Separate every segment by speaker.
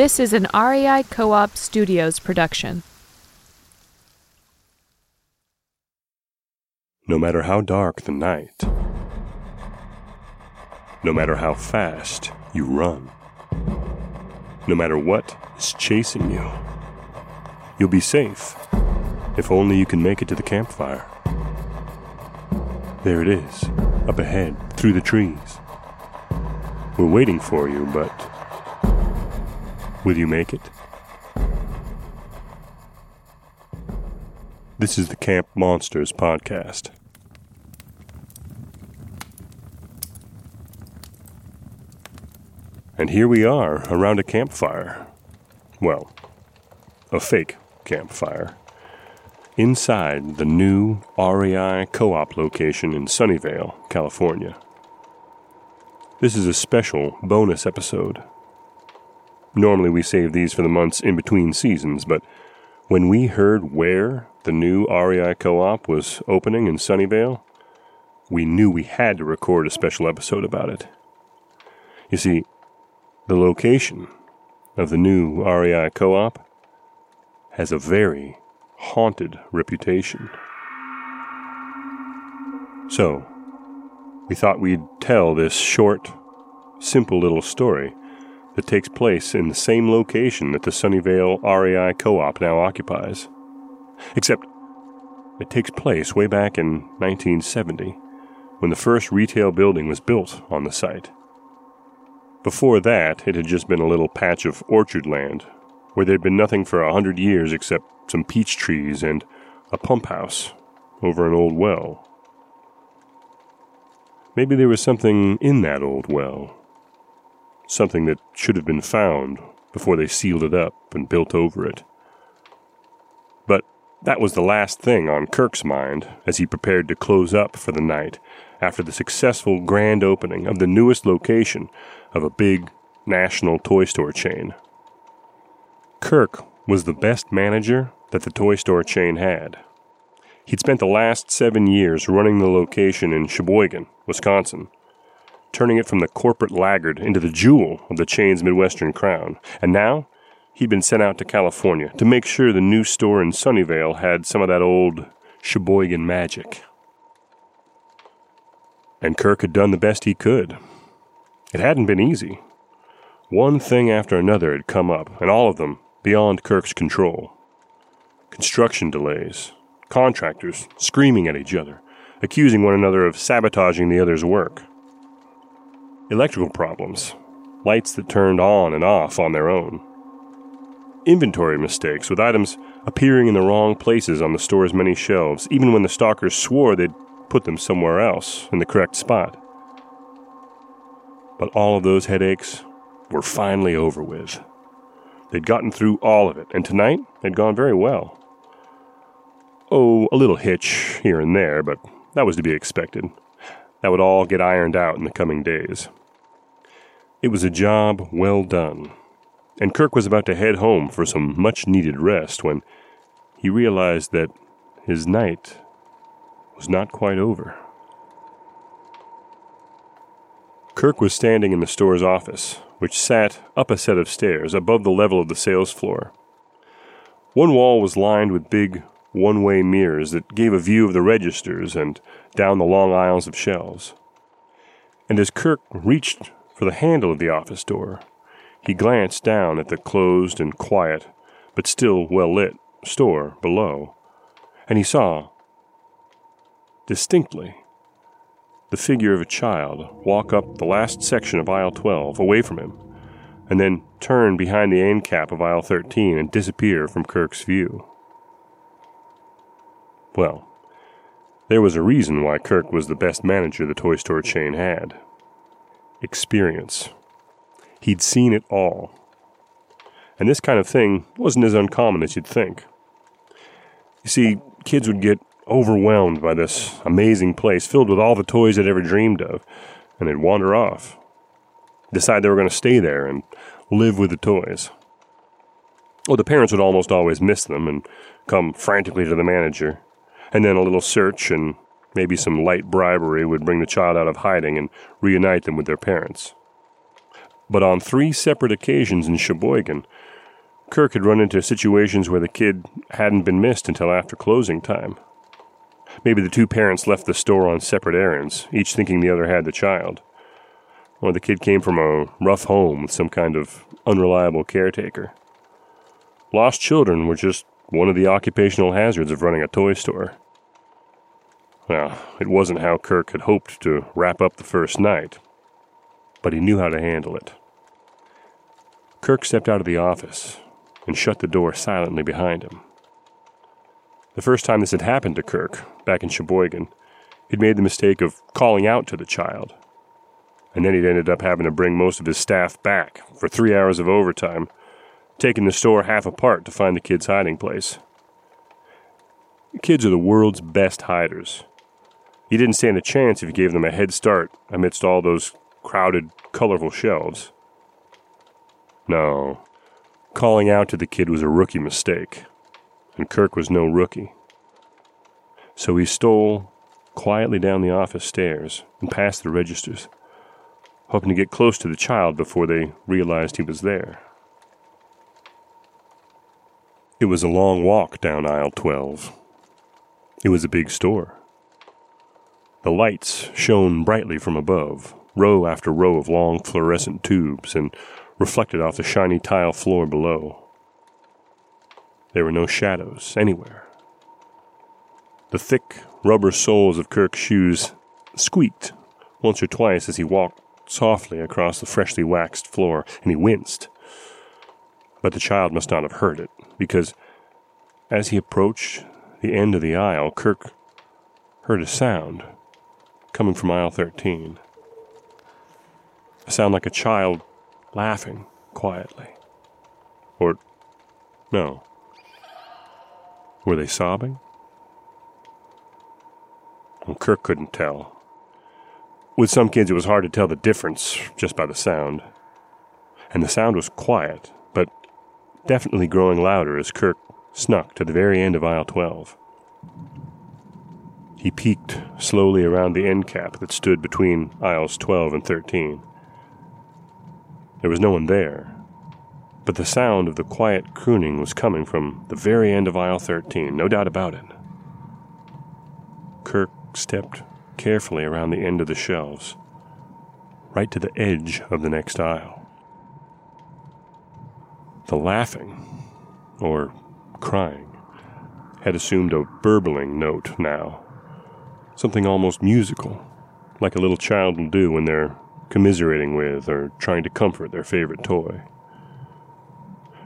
Speaker 1: This is an REI Co op Studios production.
Speaker 2: No matter how dark the night, no matter how fast you run, no matter what is chasing you, you'll be safe if only you can make it to the campfire. There it is, up ahead, through the trees. We're waiting for you, but will you make it? This is the Camp Monsters podcast. And here we are around a campfire. Well, a fake campfire. Inside the new REI co op location in Sunnyvale, California. This is a special bonus episode. Normally we save these for the months in between seasons, but when we heard where the new REI co op was opening in Sunnyvale, we knew we had to record a special episode about it. You see, the location of the new REI co op has a very haunted reputation. So, we thought we'd tell this short, simple little story that takes place in the same location that the Sunnyvale REI co op now occupies. Except, it takes place way back in 1970 when the first retail building was built on the site. Before that, it had just been a little patch of orchard land, where there'd been nothing for a hundred years except some peach trees and a pump house over an old well. Maybe there was something in that old well. Something that should have been found before they sealed it up and built over it. But that was the last thing on Kirk's mind as he prepared to close up for the night after the successful grand opening of the newest location of a big national toy store chain. Kirk was the best manager that the toy store chain had. He'd spent the last seven years running the location in Sheboygan, Wisconsin, turning it from the corporate laggard into the jewel of the chain's Midwestern crown. And now he'd been sent out to California to make sure the new store in Sunnyvale had some of that old Sheboygan magic. And Kirk had done the best he could. It hadn't been easy. One thing after another had come up, and all of them beyond Kirk's control. Construction delays, contractors screaming at each other, accusing one another of sabotaging the other's work. Electrical problems, lights that turned on and off on their own. Inventory mistakes with items appearing in the wrong places on the store's many shelves, even when the stalkers swore they'd put them somewhere else in the correct spot. But all of those headaches were finally over with. They'd gotten through all of it, and tonight had gone very well. Oh, a little hitch here and there, but that was to be expected. That would all get ironed out in the coming days. It was a job well done, and Kirk was about to head home for some much needed rest when he realized that his night was not quite over. Kirk was standing in the store's office, which sat up a set of stairs above the level of the sales floor. One wall was lined with big one way mirrors that gave a view of the registers and down the long aisles of shelves. And as Kirk reached for the handle of the office door, he glanced down at the closed and quiet, but still well lit, store below, and he saw distinctly the figure of a child walk up the last section of aisle 12 away from him, and then turn behind the end cap of aisle 13 and disappear from Kirk's view. Well, there was a reason why Kirk was the best manager the toy store chain had experience. He'd seen it all. And this kind of thing wasn't as uncommon as you'd think. You see, kids would get overwhelmed by this amazing place filled with all the toys they'd ever dreamed of, and they'd wander off. Decide they were going to stay there and live with the toys. Well, the parents would almost always miss them and come frantically to the manager, and then a little search and maybe some light bribery would bring the child out of hiding and reunite them with their parents. But on three separate occasions in Sheboygan, Kirk had run into situations where the kid hadn't been missed until after closing time. Maybe the two parents left the store on separate errands, each thinking the other had the child. Or the kid came from a rough home with some kind of unreliable caretaker. Lost children were just one of the occupational hazards of running a toy store. Well, it wasn't how Kirk had hoped to wrap up the first night, but he knew how to handle it. Kirk stepped out of the office and shut the door silently behind him. The first time this had happened to Kirk, back in Sheboygan, he'd made the mistake of calling out to the child. And then he'd ended up having to bring most of his staff back for three hours of overtime, taking the store half apart to find the kid's hiding place. Kids are the world's best hiders. You didn't stand a chance if you gave them a head start amidst all those crowded, colorful shelves. No, calling out to the kid was a rookie mistake and Kirk was no rookie. So he stole quietly down the office stairs and past the registers, hoping to get close to the child before they realized he was there. It was a long walk down aisle 12. It was a big store. The lights shone brightly from above, row after row of long fluorescent tubes, and reflected off the shiny tile floor below. There were no shadows anywhere. The thick rubber soles of Kirk's shoes squeaked once or twice as he walked softly across the freshly waxed floor, and he winced. But the child must not have heard it, because as he approached the end of the aisle, Kirk heard a sound coming from aisle 13. A sound like a child laughing quietly. Or, no, were they sobbing? Well, Kirk couldn't tell. With some kids, it was hard to tell the difference just by the sound. And the sound was quiet, but definitely growing louder as Kirk snuck to the very end of aisle 12. He peeked slowly around the end cap that stood between aisles 12 and 13. There was no one there, but the sound of the quiet crooning was coming from the very end of aisle 13, no doubt about it. Kirk stepped carefully around the end of the shelves, right to the edge of the next aisle. The laughing, or crying, had assumed a burbling note now, something almost musical, like a little child will do when they're commiserating with or trying to comfort their favorite toy.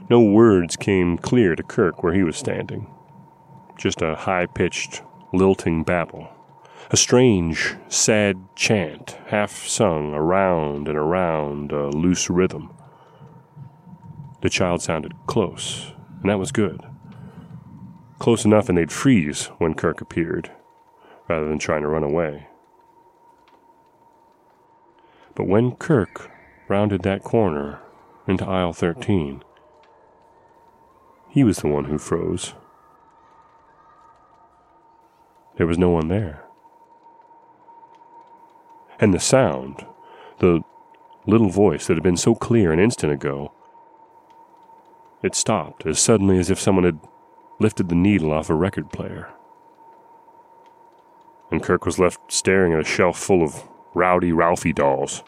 Speaker 2: No words came clear to Kirk where he was standing. Just a high pitched, lilting babble. A strange, sad chant, half sung around and around a loose rhythm. The child sounded close, and that was good. Close enough and they'd freeze when Kirk appeared, rather than trying to run away. But when Kirk rounded that corner into aisle 13, he was the one who froze. There was no one there. And the sound, the little voice that had been so clear an instant ago, it stopped as suddenly as if someone had lifted the needle off a record player. And Kirk was left staring at a shelf full of rowdy Ralphie dolls,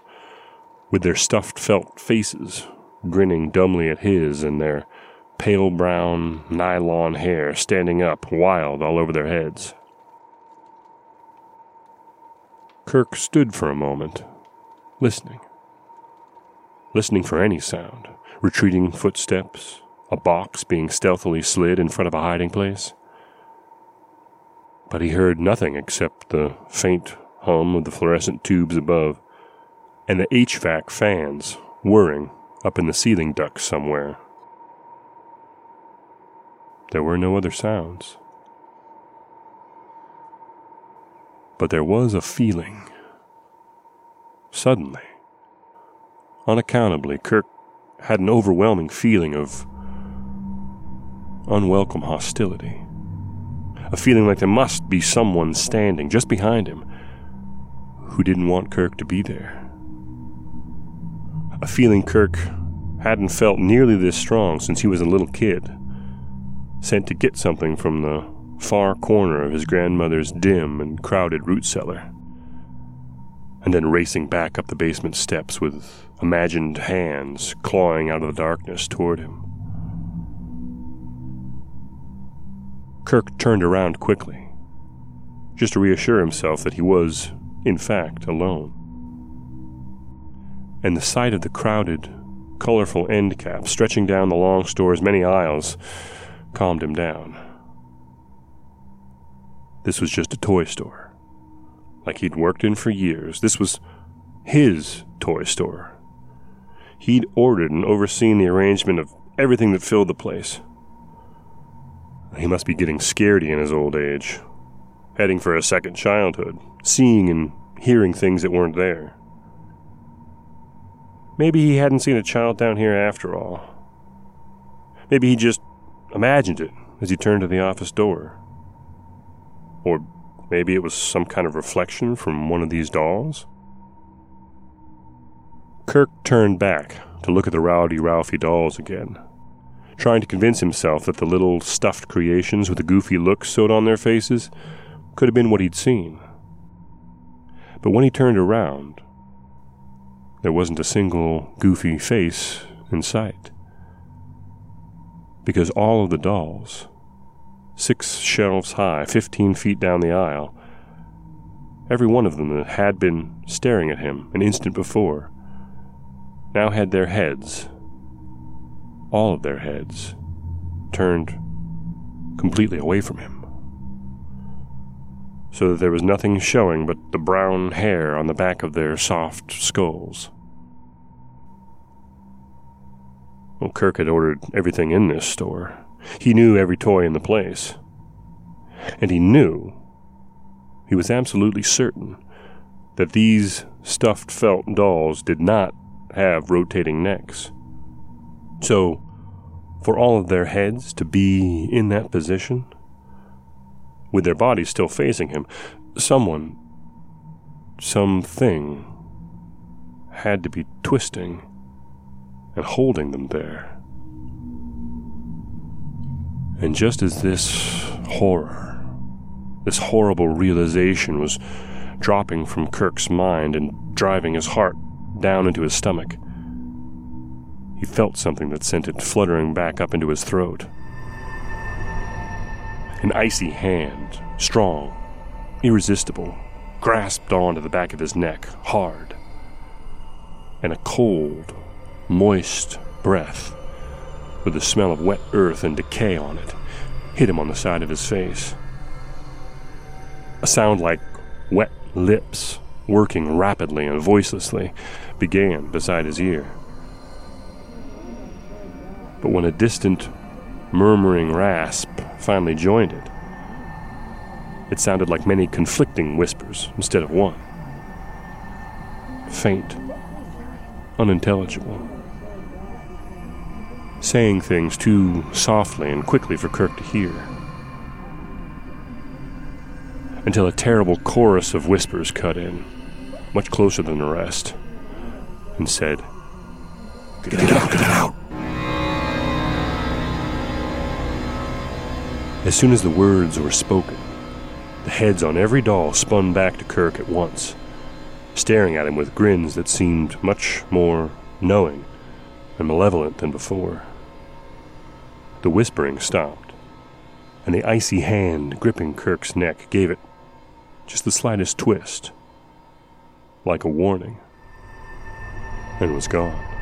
Speaker 2: with their stuffed felt faces grinning dumbly at his and their pale brown nylon hair standing up wild all over their heads. Kirk stood for a moment, listening. Listening for any sound retreating footsteps, a box being stealthily slid in front of a hiding place. But he heard nothing except the faint hum of the fluorescent tubes above and the HVAC fans whirring up in the ceiling ducts somewhere. There were no other sounds. But there was a feeling. Suddenly, unaccountably, Kirk had an overwhelming feeling of unwelcome hostility. A feeling like there must be someone standing just behind him who didn't want Kirk to be there. a feeling Kirk hadn't felt nearly this strong since he was a little kid, sent to get something from the far corner of his grandmother's dim and crowded root cellar, and then racing back up the basement steps with imagined hands clawing out of the darkness toward him. Kirk turned around quickly, just to reassure himself that he was, in fact, alone. And the sight of the crowded, colorful end cap stretching down the long store's many aisles calmed him down. This was just a toy store, like he'd worked in for years. This was his toy store. He'd ordered and overseen the arrangement of everything that filled the place. He must be getting scaredy in his old age, heading for a second childhood, seeing and hearing things that weren't there. Maybe he hadn't seen a child down here after all. Maybe he just imagined it as he turned to the office door. Or maybe it was some kind of reflection from one of these dolls? Kirk turned back to look at the rowdy Ralphie dolls again, trying to convince himself that the little stuffed creations with the goofy looks sewed on their faces could have been what he'd seen. But when he turned around, there wasn't a single goofy face in sight. Because all of the dolls, six shelves high, 15 feet down the aisle, every one of them that had been staring at him an instant before, now had their heads, all of their heads, turned completely away from him. So that there was nothing showing but the brown hair on the back of their soft skulls. Well, Kirk had ordered everything in this store. He knew every toy in the place. And he knew, he was absolutely certain, that these stuffed felt dolls did not have rotating necks. So, for all of their heads to be in that position, with their bodies still facing him, someone, something, had to be twisting and holding them there. And just as this horror, this horrible realization was dropping from Kirk's mind and driving his heart down into his stomach. He felt something that sent it fluttering back up into his throat. An icy hand, strong, irresistible, grasped onto the back of his neck, hard. And a cold, moist breath, with the smell of wet earth and decay on it, hit him on the side of his face. A sound like wet lips working rapidly and voicelessly began beside his ear. But when a distant, murmuring rasp finally joined it, it sounded like many conflicting whispers instead of one. Faint, unintelligible. Saying things too softly and quickly for Kirk to hear. Until a terrible chorus of whispers cut in, much closer than the rest and said, Get, get out, get out! As soon as the words were spoken, the heads on every doll spun back to Kirk at once, staring at him with grins that seemed much more knowing and malevolent than before. The whispering stopped, and the icy hand gripping Kirk's neck gave it just the slightest twist, like a warning and was gone.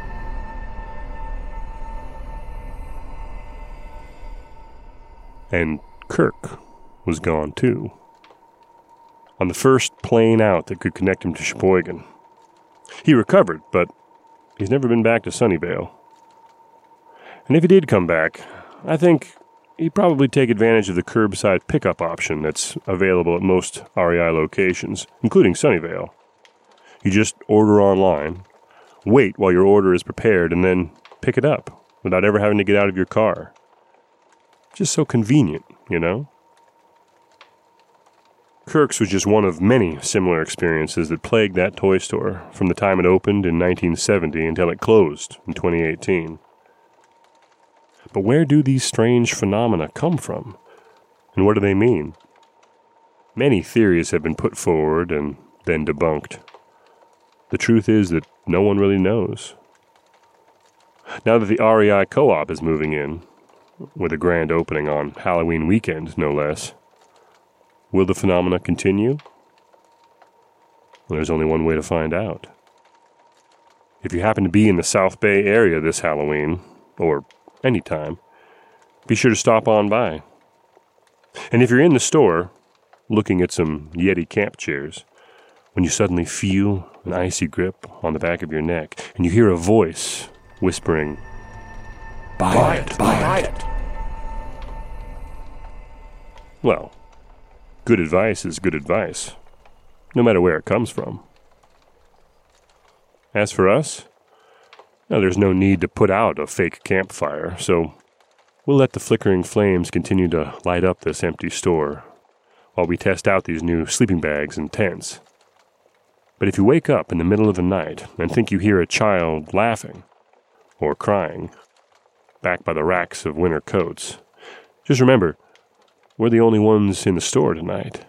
Speaker 2: And Kirk was gone too. On the first plane out that could connect him to Sheboygan. He recovered, but he's never been back to Sunnyvale. And if he did come back, I think he'd probably take advantage of the curbside pickup option that's available at most REI locations, including Sunnyvale. You just order online, wait while your order is prepared, and then pick it up without ever having to get out of your car. Just so convenient, you know? Kirk's was just one of many similar experiences that plagued that toy store from the time it opened in 1970 until it closed in 2018. But where do these strange phenomena come from? And what do they mean? Many theories have been put forward and then debunked. The truth is that no one really knows. Now that the REI co op is moving in, with a grand opening on Halloween weekend, no less, Will the phenomena continue? Well, there's only one way to find out. If you happen to be in the South Bay area this Halloween, or any time, be sure to stop on by. And if you're in the store, looking at some Yeti camp chairs, when you suddenly feel an icy grip on the back of your neck and you hear a voice whispering, Buy, buy it, buy, buy it. it. Well, Good advice is good advice, no matter where it comes from. As for us, well, there's no need to put out a fake campfire, so we'll let the flickering flames continue to light up this empty store while we test out these new sleeping bags and tents. But if you wake up in the middle of the night and think you hear a child laughing or crying back by the racks of winter coats, just remember we're the only ones in the store tonight.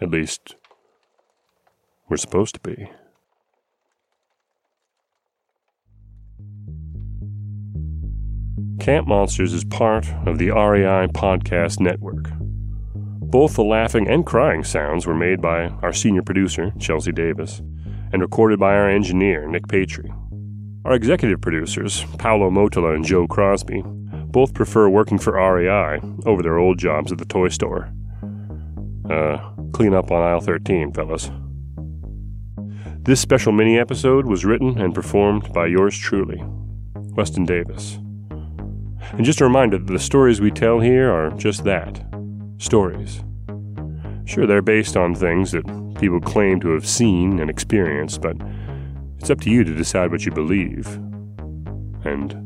Speaker 2: At least, we're supposed to be. Camp Monsters is part of the REI Podcast Network. Both the laughing and crying sounds were made by our senior producer, Chelsea Davis, and recorded by our engineer, Nick Patry. Our executive producers, Paolo Motola and Joe Crosby, both prefer working for REI over their old jobs at the toy store. Uh, clean up on aisle 13, fellas. This special mini episode was written and performed by yours truly, Weston Davis. And just a reminder that the stories we tell here are just that stories. Sure, they're based on things that people claim to have seen and experienced, but it's up to you to decide what you believe. And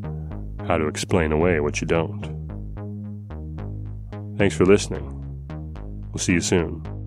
Speaker 2: how to explain away what you don't. Thanks for listening. We'll see you soon.